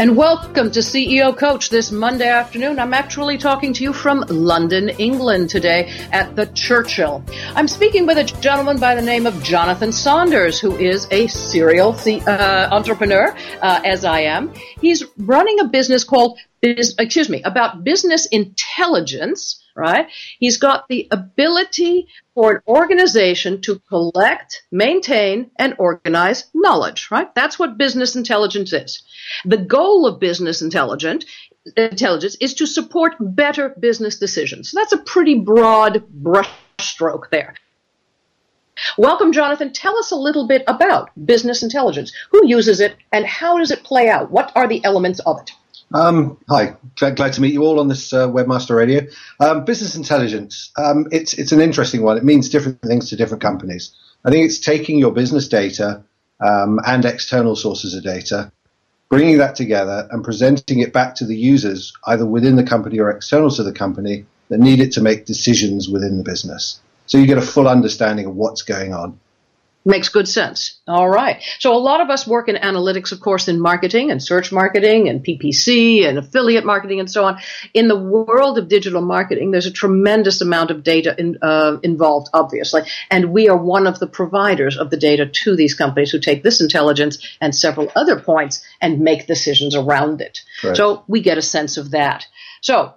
And welcome to CEO Coach this Monday afternoon. I'm actually talking to you from London, England today at the Churchill. I'm speaking with a gentleman by the name of Jonathan Saunders, who is a serial uh, entrepreneur, uh, as I am. He's running a business called, excuse me, about business intelligence right? He's got the ability for an organization to collect, maintain, and organize knowledge, right? That's what business intelligence is. The goal of business intelligence intelligence is to support better business decisions. So that's a pretty broad brushstroke there. Welcome, Jonathan. Tell us a little bit about business intelligence. Who uses it and how does it play out? What are the elements of it? Um, hi, glad, glad, to meet you all on this uh, Webmaster Radio. Um, business intelligence, um, it's, it's an interesting one. It means different things to different companies. I think it's taking your business data um, and external sources of data, bringing that together and presenting it back to the users, either within the company or external to the company, that need it to make decisions within the business. So you get a full understanding of what's going on. Makes good sense. All right. So a lot of us work in analytics, of course, in marketing and search marketing and PPC and affiliate marketing and so on. In the world of digital marketing, there's a tremendous amount of data in, uh, involved, obviously. And we are one of the providers of the data to these companies who take this intelligence and several other points and make decisions around it. Right. So we get a sense of that. So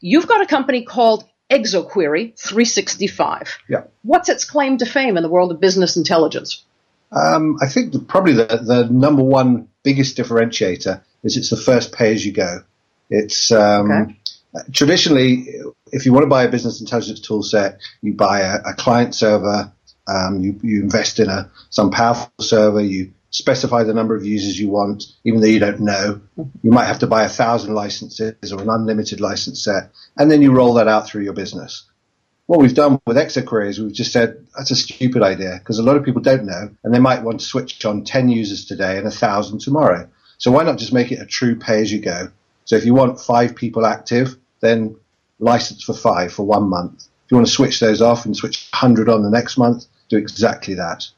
you've got a company called ExoQuery 365. Yeah. What's its claim to fame in the world of business intelligence? Um, I think the, probably the, the number one biggest differentiator is it's the first pay as you go. It's um, okay. traditionally, if you want to buy a business intelligence tool set, you buy a, a client server, um, you, you invest in a some powerful server, you specify the number of users you want, even though you don't know. You might have to buy a thousand licenses or an unlimited license set, and then you roll that out through your business. What we've done with ExoQuery is we've just said that's a stupid idea because a lot of people don't know, and they might want to switch on 10 users today and a thousand tomorrow. So why not just make it a true pay as you go? So if you want five people active, then license for five for one month. If you want to switch those off and switch 100 on the next month, do exactly that.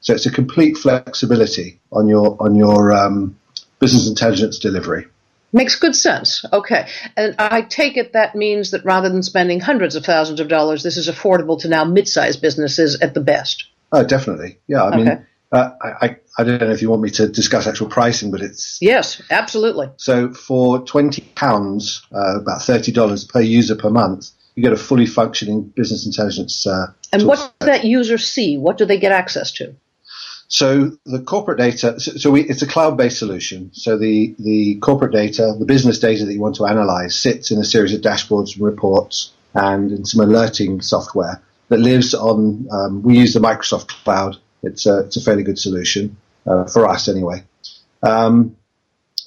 So it's a complete flexibility on your on your um, business intelligence delivery. Makes good sense. Okay. And I take it that means that rather than spending hundreds of thousands of dollars, this is affordable to now mid-sized businesses at the best. Oh, definitely. Yeah. I okay. mean, uh, I, I don't know if you want me to discuss actual pricing, but it's. Yes, absolutely. So for £20, uh, about $30 per user per month, you get a fully functioning business intelligence. Uh, and what does that user see? What do they get access to? So the corporate data, so, we, it's a cloud-based solution. So the, the corporate data, the business data that you want to analyze sits in a series of dashboards and reports and in some alerting software that lives on, um, we use the Microsoft cloud. It's a, it's a fairly good solution, uh, for us anyway. Um,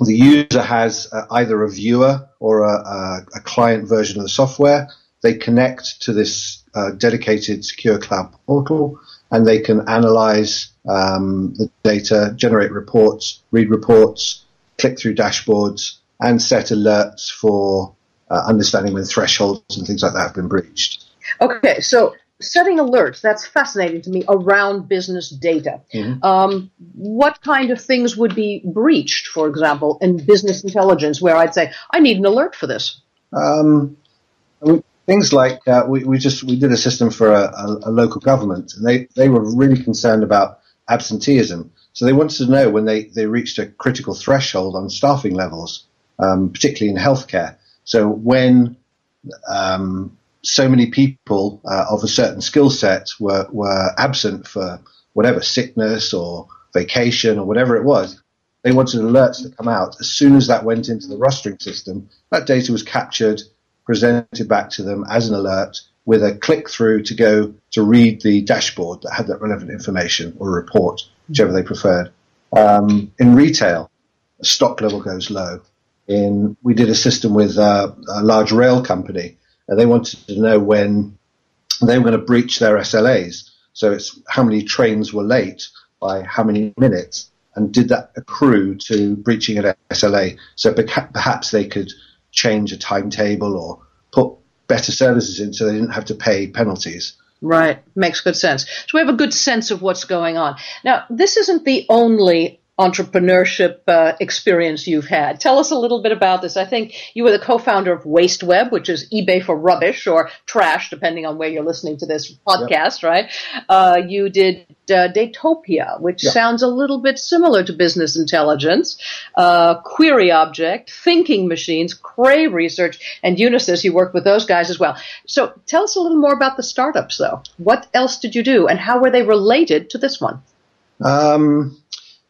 the user has uh, either a viewer or a, a, a, client version of the software. They connect to this uh, dedicated secure cloud portal and they can analyze um, the data, generate reports, read reports, click through dashboards, and set alerts for uh, understanding when thresholds and things like that have been breached. Okay, so setting alerts, that's fascinating to me around business data. Mm-hmm. Um, what kind of things would be breached, for example, in business intelligence, where I'd say, I need an alert for this? Um, things like uh, we, we just we did a system for a, a, a, local government, and they, they were really concerned about absenteeism. So they wanted to know when they, they reached a critical threshold on staffing levels, um, particularly in healthcare. So when um, so many people uh, of a certain skill set were, were absent for whatever sickness or vacation or whatever it was, they wanted alerts to come out. As soon as that went into the rostering system, that data was captured presented back to them as an alert with a click through to go to read the dashboard that had that relevant information or report, whichever they preferred. Um, in retail, a stock level goes low. In we did a system with uh, a large rail company, and they wanted to know when they were going to breach their SLAs. So it's how many trains were late by how many minutes, and did that accrue to breaching an SLA? So perhaps they could change a timetable or put better services in so they didn't have to pay penalties. Right. Makes good sense. So we have a good sense of what's going on. Now, this isn't the only entrepreneurship uh, experience you've had. Tell us a little bit about this. I think you were the co-founder of WasteWeb, which is eBay for rubbish or trash, depending on where you're listening to this podcast, yep. right? Uh, you did uh, Dataupia, which yep. sounds a little bit similar to business intelligence, uh, Query Object, Thinking Machines, Cray Research, and Unisys. You worked with those guys as well. So tell us a little more about the startups, though. What else did you do, and how were they related to this one? Um,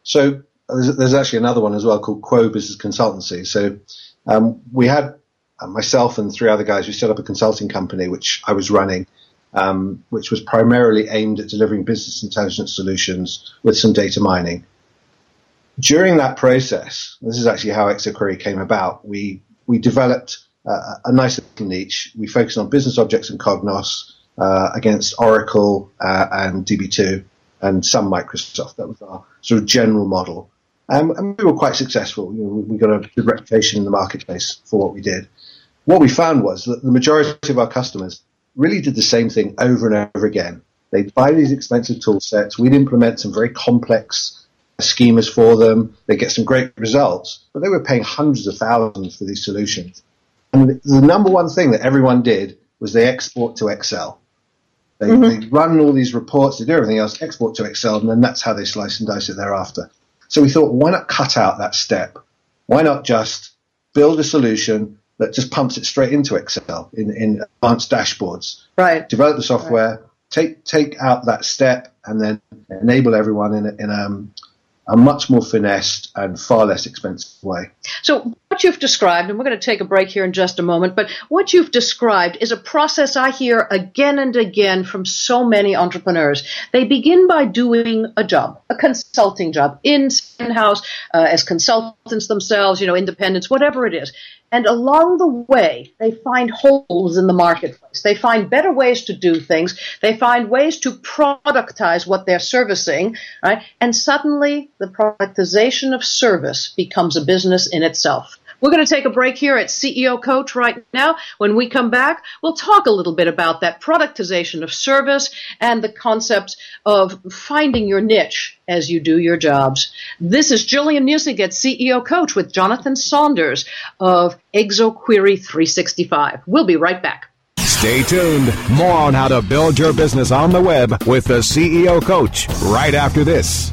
so there's, there's, actually another one as well called Quo Business Consultancy. So um, we had uh, myself and three other guys. We set up a consulting company which I was running, um, which was primarily aimed at delivering business intelligence solutions with some data mining. During that process, this is actually how ExoQuery came about. We we developed uh, a nice little niche. We focused on business objects and Cognos uh, against Oracle uh, and DB2 and some Microsoft. That was our sort of general model. Um, and we were quite successful. You know, we got a good reputation in the marketplace for what we did. What we found was that the majority of our customers really did the same thing over and over again. They'd buy these expensive tool sets. We'd implement some very complex schemas for them. They'd get some great results, but they were paying hundreds of thousands for these solutions. And the number one thing that everyone did was they export to Excel. They, mm-hmm. they run all these reports, they do everything else, export to Excel, and then that's how they slice and dice it thereafter. So we thought, why not cut out that step? Why not just build a solution that just pumps it straight into Excel in, in advanced dashboards? Right. Develop the software, right. take take out that step, and then enable everyone in, a, in um, a much more finessed and far less expensive way. So, what you've described, and we're going to take a break here in just a moment, but what you've described is a process I hear again and again from so many entrepreneurs. They begin by doing a job, a consulting job, in house, uh, as consultants themselves, you know, independents, whatever it is. And along the way, they find holes in the marketplace. They find better ways to do things. They find ways to productize what they're servicing, right? And suddenly the productization of service becomes a business in itself. We're going to take a break here at CEO Coach right now. When we come back, we'll talk a little bit about that productization of service and the concept of finding your niche as you do your jobs. This is Gillian Muessig at CEO Coach with Jonathan Saunders of ExoQuery 365. We'll be right back. Stay tuned. More on how to build your business on the web with the CEO Coach right after this.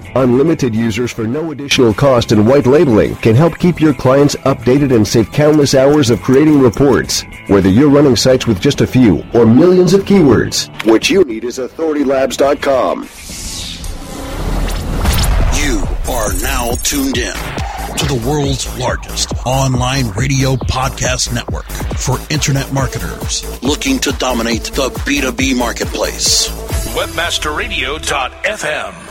Unlimited users for no additional cost and white labeling can help keep your clients updated and save countless hours of creating reports. Whether you're running sites with just a few or millions of keywords, what you need is authoritylabs.com. You are now tuned in to the world's largest online radio podcast network for internet marketers looking to dominate the B2B marketplace. Webmasterradio.fm.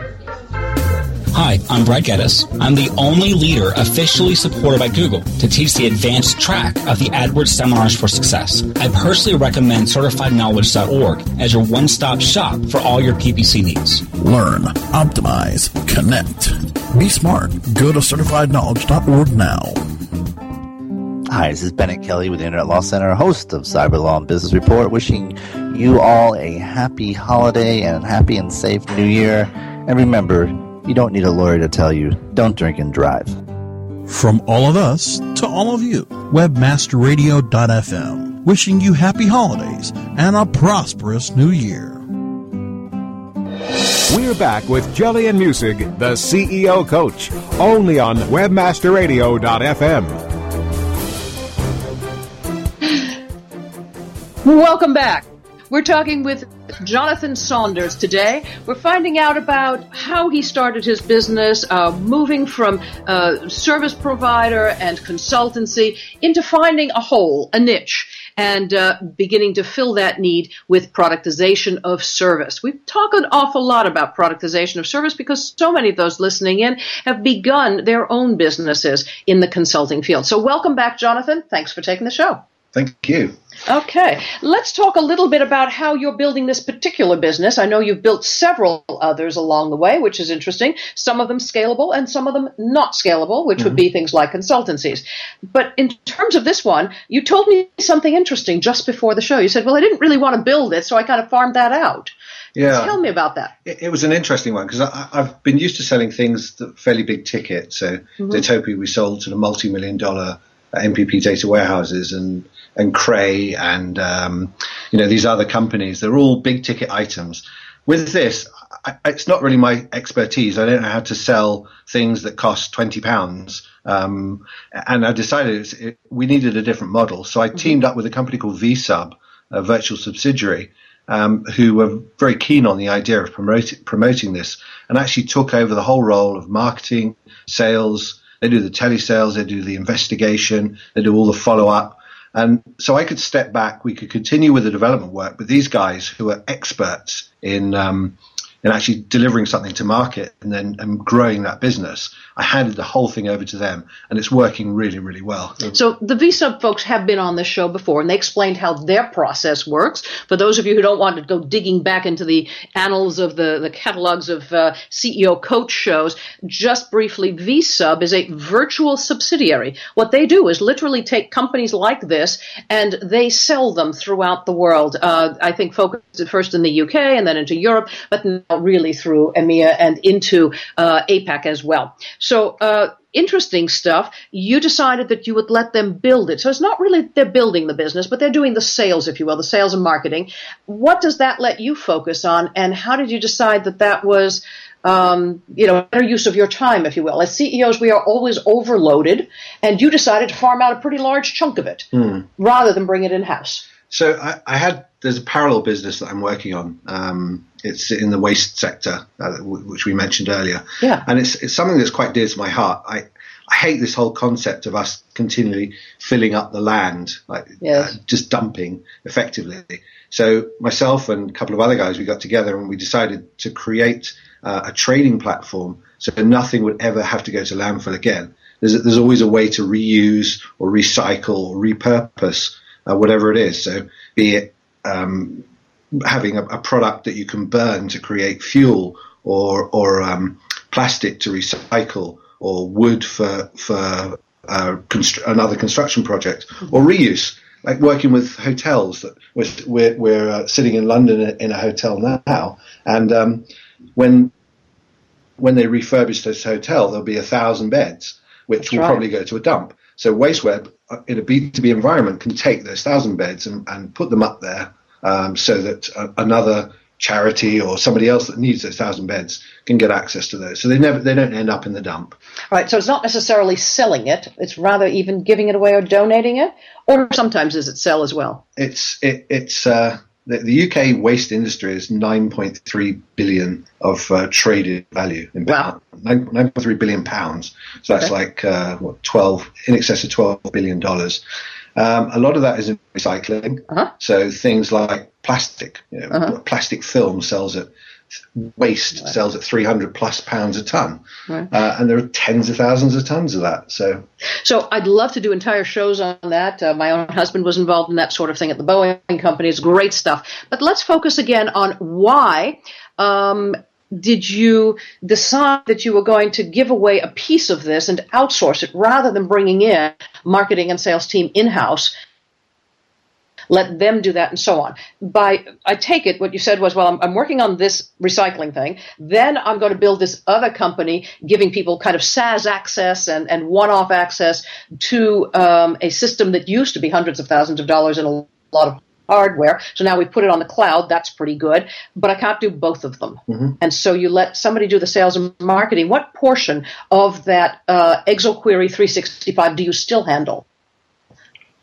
Hi, I'm Brad Geddes. I'm the only leader officially supported by Google to teach the advanced track of the AdWords Seminars for Success. I personally recommend CertifiedKnowledge.org as your one-stop shop for all your PPC needs. Learn, optimize, connect. Be smart. Go to CertifiedKnowledge.org now. Hi, this is Bennett Kelly with the Internet Law Center, host of Cyber Law and Business Report, wishing you all a happy holiday and happy and safe new year. And remember, you don't need a lawyer to tell you, don't drink and drive. From all of us to all of you, webmasterradio.fm, wishing you happy holidays and a prosperous new year. We're back with Gillian Muessig, the CEO coach, only on webmasterradio.fm. Welcome back. We're talking with Jonathan Saunders today. We're finding out about how he started his business, uh, moving from uh, service provider and consultancy into finding a hole, a niche, and uh, beginning to fill that need with productization of service. We talk an awful lot about productization of service because so many of those listening in have begun their own businesses in the consulting field. So, welcome back, Jonathan. Thanks for taking the show. Thank you. Okay, let's talk a little bit about how you're building this particular business. I know you've built several others along the way, which is interesting. Some of them scalable and some of them not scalable, which mm-hmm. would be mm-hmm. things like consultancies. But in terms of this one, you told me something interesting just before the show. You said, Well, I didn't really want to build it, so I kind of farmed that out. Yeah. Tell me about that. It, it was an interesting one because I've been used to selling things that fairly big ticket. So, mm-hmm. Dataupia, we sold to the multi million dollar MPP data warehouses and and Cray and um, you know these other companies. They're all big ticket items. With this, I, it's not really my expertise. I don't know how to sell things that cost twenty pounds. Um, and I decided it, we needed a different model. So I mm-hmm. teamed up with a company called VSub, a virtual subsidiary, um, who were very keen on the idea of promoting, promoting this and actually took over the whole role of marketing, sales. They do the telesales, they do the investigation, they do all the follow up. And so I could step back. We could continue with the development work, but these guys who are experts in um, in actually delivering something to market and then and growing that business. I handed the whole thing over to them, and it's working really, really well. So the VSub folks have been on this show before, and they explained how their process works. For those of you who don't want to go digging back into the annals of the, the catalogs of uh, CEO coach shows, just briefly, VSub is a virtual subsidiary. What they do is literally take companies like this and they sell them throughout the world. Uh, I think focused first in the UK and then into Europe, but really through EMEA and into uh, APAC as well. So, uh, interesting stuff. You decided that you would let them build it. So it's not really they're building the business, but they're doing the sales, if you will, the sales and marketing. What does that let you focus on, and how did you decide that that was? Um, you know, better use of your time, if you will. As CEOs, we are always overloaded, and you decided to farm out a pretty large chunk of it mm. rather than bring it in house. So I, I, had there's a parallel business that I'm working on. Um, it's in the waste sector, uh, which we mentioned earlier. Yeah. And it's, it's something that's quite dear to my heart. I, I hate this whole concept of us continually filling up the land, like yes. uh, just dumping effectively. So myself and a couple of other guys, we got together and we decided to create uh, a trading platform so nothing would ever have to go to landfill again. There's, there's always a way to reuse or recycle or repurpose uh, whatever it is. So be it um, having a, a, product that you can burn to create fuel or or um, plastic to recycle or wood for for uh, constr- another construction project or reuse. Like working with hotels that we're, we're uh, sitting in London in a hotel now and um, when when they refurbish this hotel there'll be a thousand beds which That's will right. probably go to a dump. So WasteWeb uh, in a B2B environment can take those thousand beds and, and put them up there um, so that another charity or somebody else that needs those thousand beds can get access to those. So they never they don't end up in the dump. Right. So it's not necessarily selling it; it's rather even giving it away or donating it, or sometimes does it sell as well? It's it, it's. Uh, the, the, UK waste industry is 9.3 billion of uh, traded value in wow. 9.3 billion pounds. So that's okay. like uh, what 12 in excess of 12 billion dollars. Um, a lot of that is in recycling. Uh-huh. So things like plastic, you know, uh-huh. plastic film sells at waste right. sells at 300 plus pounds a ton. Right. Uh, and there are tens of thousands of tons of that. So, so I'd love to do entire shows on that. Uh, my own husband was involved in that sort of thing at the Boeing company. It's great stuff. But let's focus again on why. Um, did you decide that you were going to give away a piece of this and outsource it rather than bringing in marketing and sales team in house let them do that and so on. By I take it what you said was, well, I'm, I'm working on this recycling thing. Then I'm going to build this other company, giving people kind of SaaS access and, and one-off access to um, a system that used to be hundreds of thousands of dollars and a lot of hardware. So now we put it on the cloud. That's pretty good. But I can't do both of them. Mm-hmm. And so you let somebody do the sales and marketing. What portion of that uh, ExoQuery 365 do you still handle?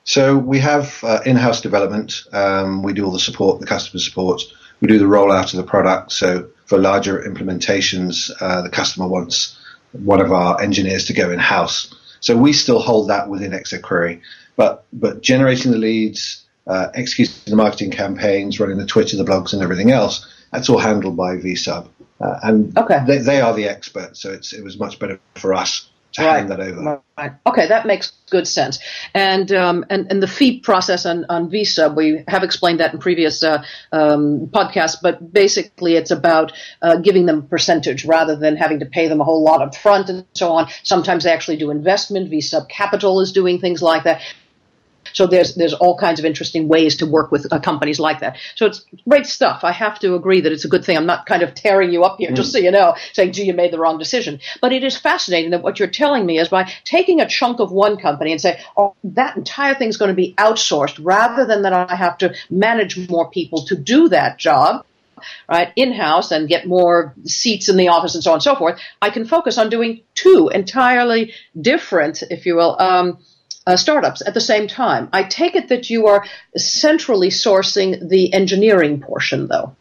So we have uh, in-house development. Um, we do all the support, the customer support. We do the rollout of the product. So for larger implementations, uh, the customer wants one of our engineers to go in-house. So we still hold that within ExoQuery. But but generating the leads, uh, executing the marketing campaigns, running the Twitter, the blogs, and everything else, that's all handled by VSub. Uh, and okay. they, they, are the experts, so it was much better for us to right. hand that over. Right. Okay, that makes good sense. And um, and and the fee process on on VSub, we have explained that in previous uh, um, podcasts. But basically, it's about uh, giving them a percentage rather than having to pay them a whole lot up front and so on. Sometimes they actually do investment. VSub Capital is doing things like that. So there's there's all kinds of interesting ways to work with uh, companies like that. So it's great stuff. I have to agree that it's a good thing. I'm not kind of tearing you up here, mm. just so you know, saying, "Gee, you made the wrong decision." But it is fascinating that what you're telling me is by taking a chunk of one company and say, "Oh, that entire thing's going to be outsourced," rather than that I have to manage more people to do that job right, in house and get more seats in the office and so on and so forth, I can focus on doing two entirely different, if you will, um, uh, startups at the same time. I take it that you are centrally sourcing the engineering portion, though.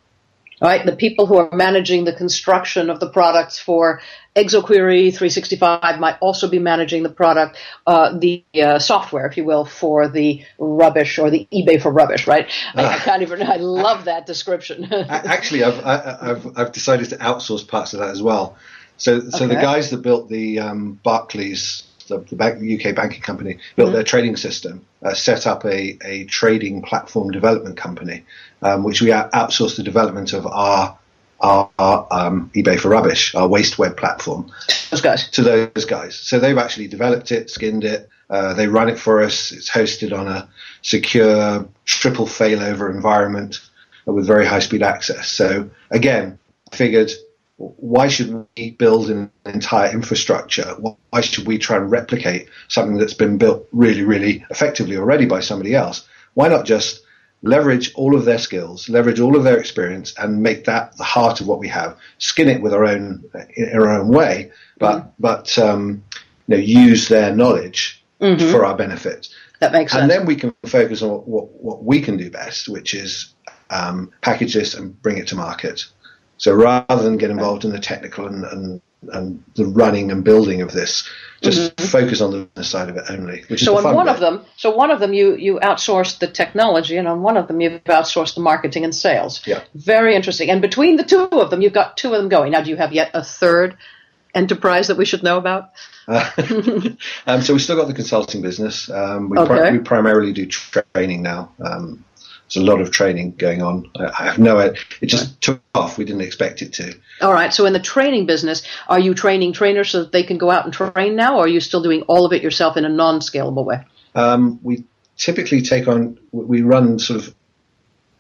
Right, the people who are managing the construction of the products for ExoQuery 365 might also be managing the product, uh, the uh, software, if you will, for the rubbish or the eBay for rubbish. Right? I, I can't even. I love that description. Actually, I've, I, have I've decided to outsource parts of that as well. So, so okay. the guys that built the um, Barclays the, the, bank, UK banking company, built mm-hmm. their trading system, uh, set up a, a trading platform development company, um, which we outsourced the development of our our, our um, eBay for rubbish, our waste web platform. Those guys. To those guys. So they've actually developed it, skinned it. Uh, they run it for us. It's hosted on a secure triple failover environment with very high speed access. So again, I figured why should we build an entire infrastructure? Why should we try and replicate something that's been built really, really effectively already by somebody else? Why not just leverage all of their skills, leverage all of their experience, and make that the heart of what we have? Skin it with our own in our own way, but mm-hmm. but um, you know use their knowledge mm-hmm. for our benefit. That makes sense. And then we can focus on what, what, what we can do best, which is um, package this and bring it to market. So rather than get involved in the technical and, and, and the running and building of this, just mm-hmm. focus on the business side of it only. Which so is on one of them, so one of them you you outsourced the technology, and on one of them you've outsourced the marketing and sales. Yeah, very interesting. And between the two of them, you've got two of them going. Now, do you have yet a third enterprise that we should know about? Uh, um, so we still got the consulting business. Um, we, okay. pri- we primarily do training now. Um, there's a lot of training going on. I have no idea. It just took off. We didn't expect it to. All right. So in the training business, are you training trainers so that they can go out and train now, or are you still doing all of it yourself in a non-scalable way? Um, we typically take on. We run sort of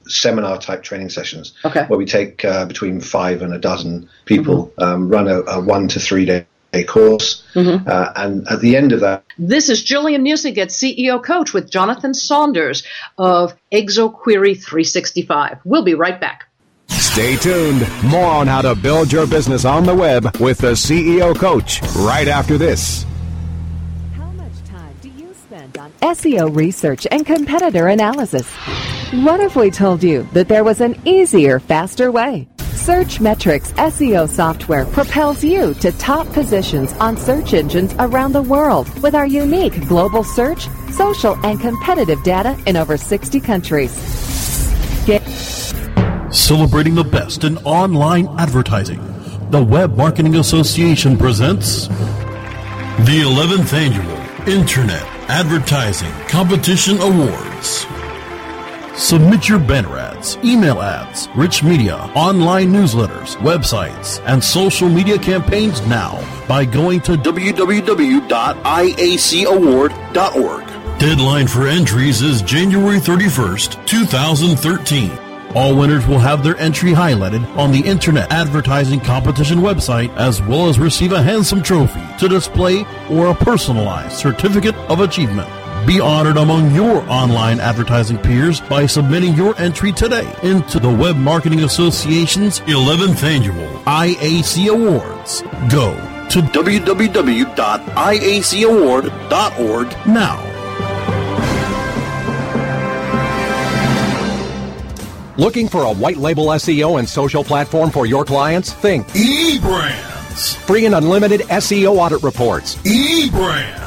seminar type training sessions okay. where we take uh, between five and a dozen people, mm-hmm. um, run a, a one to three day a course. Mm-hmm. Uh, and at the end of that. This is Gillian at CEO Coach with Jonathan Saunders of ExoQuery 365. We'll be right back. Stay tuned. More on how to build your business on the web with the CEO Coach right after this. How much time do you spend on SEO research and competitor analysis? What if we told you that there was an easier, faster way? Searchmetrics SEO software propels you to top positions on search engines around the world with our unique global search, social, and competitive data in over 60 countries. Get Celebrating the best in online advertising, the Web Marketing Association presents the 11th Annual Internet Advertising Competition Awards. Submit your banner ads, email ads, rich media, online newsletters, websites, and social media campaigns now by going to www.iacaward.org. Deadline for entries is January 31st, 2013. All winners will have their entry highlighted on the Internet Advertising Competition website as well as receive a handsome trophy to display or a personalized certificate of achievement. Be honored among your online advertising peers by submitting your entry today into the Web Marketing Association's 11th Annual IAC Awards. Go to www.iacaward.org now. Looking for a white label SEO and social platform for your clients? Think eBrands. Free and unlimited SEO audit reports. eBrands.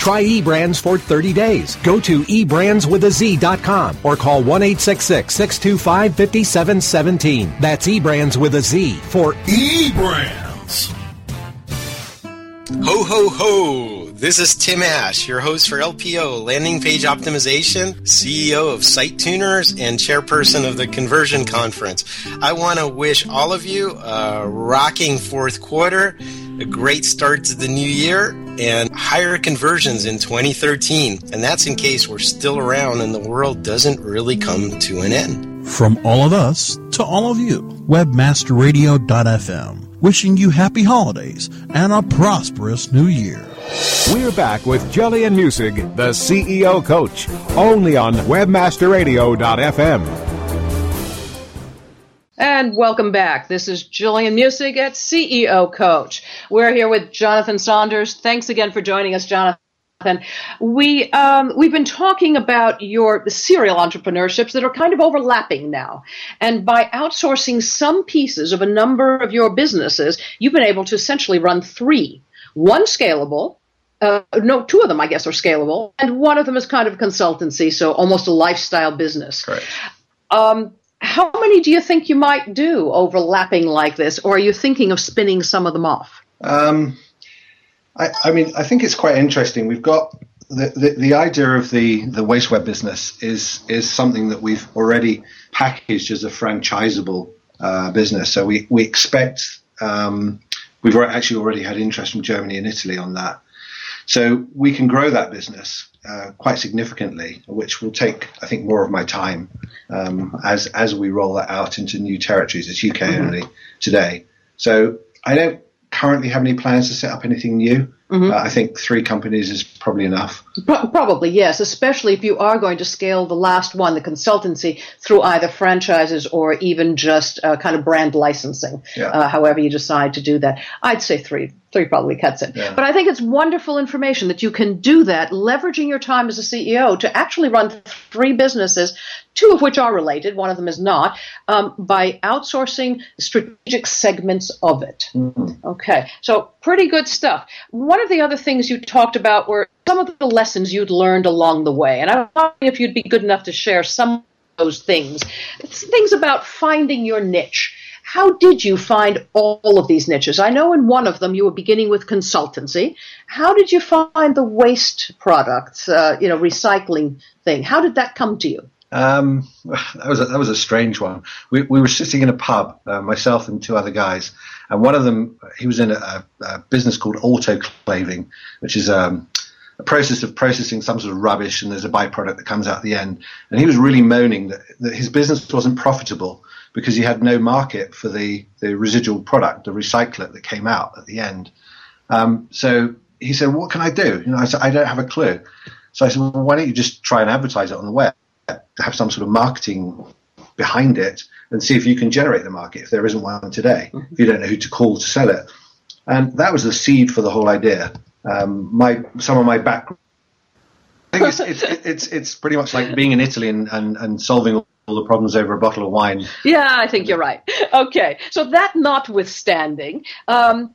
Try eBrands for 30 days. Go to eBrandsWithAZ.com or call 1-866-625-5717. That's eBrands with a Z for eBrands. Ho, ho, ho! This is Tim Ash, your host for LPO, Landing Page Optimization, CEO of Site Tuners, and chairperson of the Conversion Conference. I want to wish all of you a rocking fourth quarter, a great start to the new year, and higher conversions in 2013. And that's in case we're still around and the world doesn't really come to an end. From all of us to all of you, webmasterradio.fm wishing you happy holidays and a prosperous new year. We're back with Gillian Muessig, the CEO coach, only on webmasterradio.fm. And welcome back. This is Gillian Muessig at CEO Coach. We're here with Jonathan Saunders. Thanks again for joining us, Jonathan. We um, we've been talking about your serial entrepreneurships that are kind of overlapping now, and by outsourcing some pieces of a number of your businesses, you've been able to essentially run three: one scalable, uh, no, two of them I guess are scalable, and one of them is kind of consultancy, so almost a lifestyle business. Correct. Um, how many do you think you might do overlapping like this, or are you thinking of spinning some of them off? Um, I, I, mean, I think it's quite interesting. We've got the, the, the, idea of the, the waste web business is is something that we've already packaged as a franchisable uh, business. So we we expect um, we've actually already had interest from Germany and Italy on that. So we can grow that business uh, quite significantly, which will take, I think, more of my time um, as as we roll that out into new territories. It's UK mm-hmm. only today, so I don't currently have any plans to set up anything new. Mm-hmm. Uh, I think three companies is probably enough. Pro- probably, yes, especially if you are going to scale the last one, the consultancy, through either franchises or even just uh, kind of brand licensing, yeah. uh, however you decide to do that. I'd say three. Three probably cuts it. Yeah. But I think it's wonderful information that you can do that, leveraging your time as a CEO to actually run three businesses, two of which are related, one of them is not, um, by outsourcing strategic segments of it. Mm-hmm. Okay, so pretty good stuff. One of the other things you talked about were some of the lessons you'd learned along the way. And I wonder if you'd be good enough to share some of those things. It's things about finding your niche. How did you find all of these niches? I know in one of them you were beginning with consultancy. How did you find the waste products, uh, you know, recycling thing? How did that come to you? Um, that was a, that was a strange one. We, we were sitting in a pub, uh, myself and two other guys, and one of them he was in a, a business called autoclaving, which is um, a process of processing some sort of rubbish, and there's a byproduct that comes out at the end. And he was really moaning that, that his business wasn't profitable because he had no market for the the residual product, the recyclate that came out at the end. Um, so he said, "What can I do?" You know, I said, "I don't have a clue." So I said, well, "Why don't you just try and advertise it on the web?" Have some sort of marketing behind it and see if you can generate the market if there isn't one today, if you don't know who to call to sell it. And that was the seed for the whole idea. Um, my some of my background I think it's, it's, it's, it's pretty much like being in Italy and, and, and solving all the problems over a bottle of wine. Yeah, I think you're right. Okay, so that notwithstanding, um,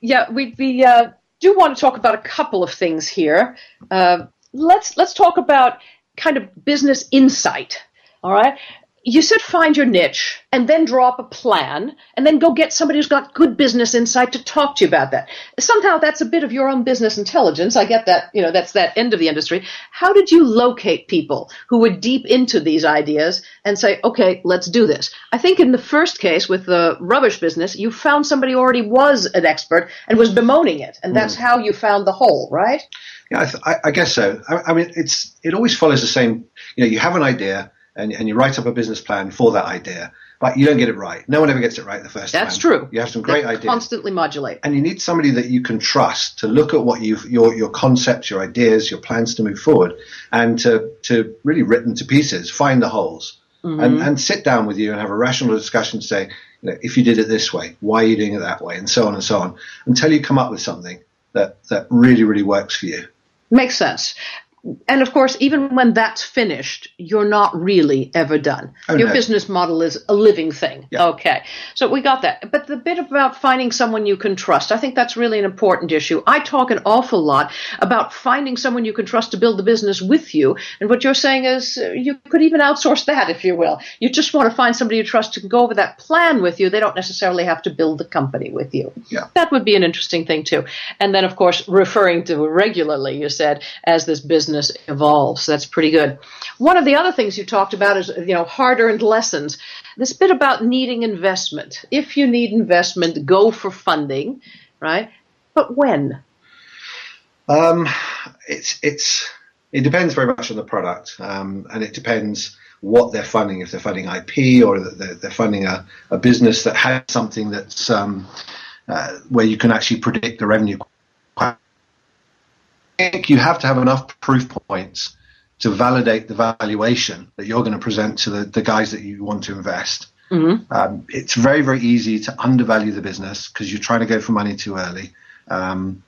yeah, we, we uh, do want to talk about a couple of things here. Uh, let's let's talk about kind of business insight. All right, you said find your niche and then draw up a plan and then go get somebody who's got good business insight to talk to you about that. Somehow that's a bit of your own business intelligence. I get that, you know, that's that end of the industry. How did you locate people who were deep into these ideas and say, okay, let's do this? I think in the first case with the rubbish business, you found somebody who already was an expert and was bemoaning it. And that's mm. how you found the hole, right? Yeah, I, th- I, I guess so. I, I mean, it's, it always follows the same, you know, you have an idea and, and you write up a business plan for that idea, but you don't get it right. No one ever gets it right the first That's time. That's true. You have some great they ideas. Constantly modulate. And you need somebody that you can trust to look at what you've, your, your concepts, your ideas, your plans to move forward and to, to really rip them to pieces, find the holes. Mm-hmm. And, and sit down with you and have a rational discussion to say, you know, if you did it this way, why are you doing it that way, and so on and so on, until you come up with something that, that really, really works for you. Makes sense and of course, even when that's finished, you're not really ever done. Oh, Your no. business model is a living thing. Yeah. Okay. So we got that. But the bit about finding someone you can trust, I think that's really an important issue. I talk an awful lot about finding someone you can trust to build the business with you. And what you're saying is uh, you could even outsource that, if you will. You just want to find somebody you trust to go over that plan with you. They don't necessarily have to build the company with you. Yeah. That would be an interesting thing, too. And then, of course, referring to regularly, you said, as this business business evolves. That's pretty good. One of the other things you talked about is, you know, hard earned lessons. This bit about needing investment. If you need investment, go for funding, right? But when? Um, it's it's it depends very much on the product, um, and it depends what they're funding. If they're funding IP or they're, they're funding a, a business that has something that's um, uh, where you can actually predict the revenue think you have to have enough proof points to validate the valuation that you're going to present to the, the guys that you want to invest. Mm-hmm. Um, it's very, very easy to undervalue the business because you're trying to go for money too early. Um,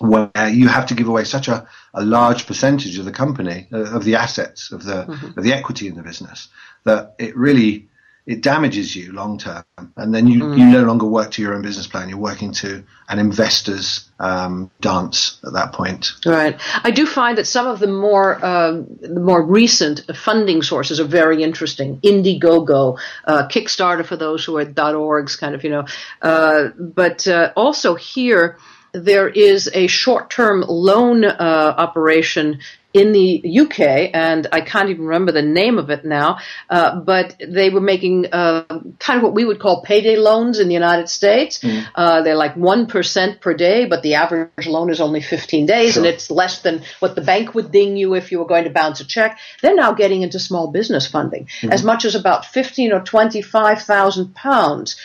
where you have to give away such a, a large percentage of the company, uh, of the assets, of the mm-hmm. of the equity in the business, that it really it damages you long term, and then you, mm. you no longer work to your own business plan. You're working to an investor's um, dance at that point. Right. I do find that some of the more uh, the more recent funding sources are very interesting. Indiegogo, uh, Kickstarter for those who are .org's kind of you know, uh, but uh, also here there is a short-term loan uh, operation in the UK, and I can't even remember the name of it now, uh, but they were making uh, kind of what we would call payday loans in the United States. Mm. Uh, they're like 1% per day, but the average loan is only 15 days, sure. and it's less than what the bank would ding you if you were going to bounce a check. They're now getting into small business funding, mm. as much as about 15 or 25,000 pounds.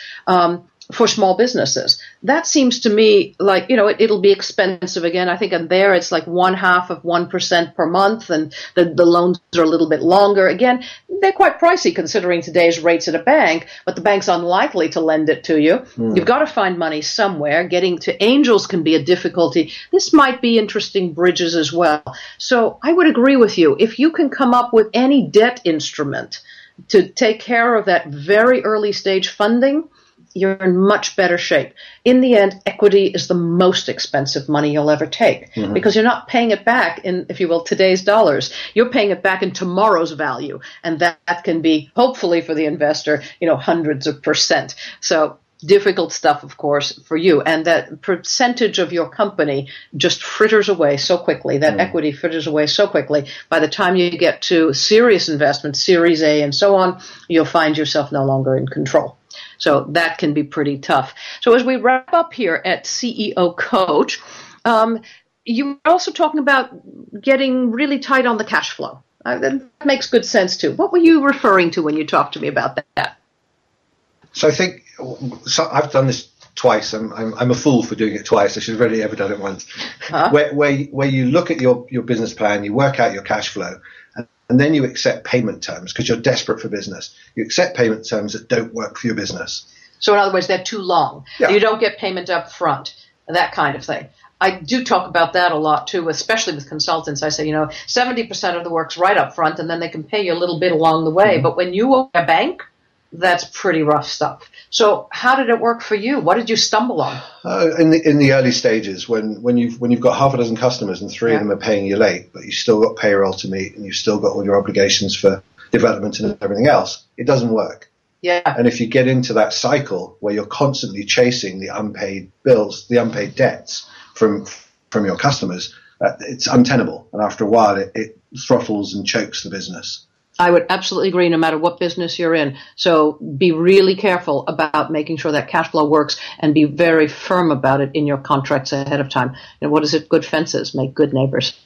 For small businesses. That seems to me like, you know, it, will be expensive again. I think in there it's like one half of 1% per month and the, the loans are a little bit longer. Again, they're quite pricey considering today's rates at a bank, but the bank's unlikely to lend it to you. Mm. You've got to find money somewhere. Getting to angels can be a difficulty. This might be interesting bridges as well. So I would agree with you. If you can come up with any debt instrument to take care of that very early stage funding, you're in much better shape. In the end, equity is the most expensive money you'll ever take mm-hmm. because you're not paying it back in, if you will, today's dollars. You're paying it back in tomorrow's value. And that, that can be, hopefully for the investor, you know, hundreds of percent. So difficult stuff, of course, for you. And that percentage of your company just fritters away so quickly. That mm. equity fritters away so quickly. By the time you get to serious investment, Series A, and so on, you'll find yourself no longer in control. So that can be pretty tough. So as we wrap up here at CEO Coach, um, you were also talking about getting really tight on the cash flow. Uh, that makes good sense too. What were you referring to when you talked to me about that? So I think so I've done this twice. I'm, I'm, I'm, a fool for doing it twice. I should have really ever done it once. Huh? Where, where, where you look at your, your business plan, you work out your cash flow, and then you accept payment terms because you're desperate for business. You accept payment terms that don't work for your business. So, in other words, they're too long. Yeah. You don't get payment up front, that kind of thing. I do talk about that a lot too, especially with consultants. I say, you know, 70% of the work's right up front and then they can pay you a little bit along the way. Mm-hmm. But when you own a bank, that's pretty rough stuff. So, how did it work for you? What did you stumble on? Uh, in the in the early stages, when when you've when you've got half a dozen customers and three yeah. of them are paying you late, but you've still got payroll to meet and you've still got all your obligations for development and everything else, it doesn't work. Yeah. And if you get into that cycle where you're constantly chasing the unpaid bills, the unpaid debts from from your customers, uh, it's untenable. And after a while, it, it throttles and chokes the business. I would absolutely agree, no matter what business you're in. So be really careful about making sure that cash flow works and be very firm about it in your contracts ahead of time. And what is it? Good fences make good neighbors.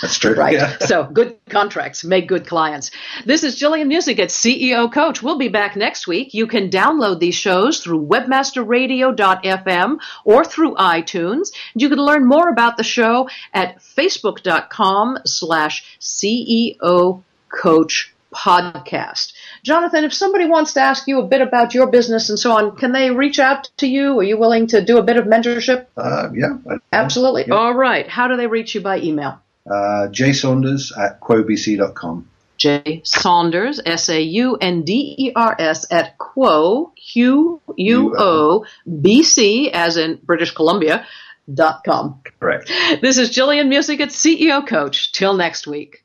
That's true. Right. Yeah. so good contracts make good clients. This is Gillian Muessig at CEO Coach. We'll be back next week. You can download these shows through webmasterradio.fm or through iTunes. You can learn more about the show at facebook.com slash CEO Coach podcast. Jonathan, if somebody wants to ask you a bit about your business and so on, can they reach out to you? Are you willing to do a bit of mentorship? Uh, yeah. Absolutely. Yeah. All right. How do they reach you by email? Uh, Saunders at quobc.com. J Saunders, S A U N D E R S at Quo, Q U O B C, as in British Columbia, dot com. Correct. This is Gillian Muessig at CEO Coach. Till next week.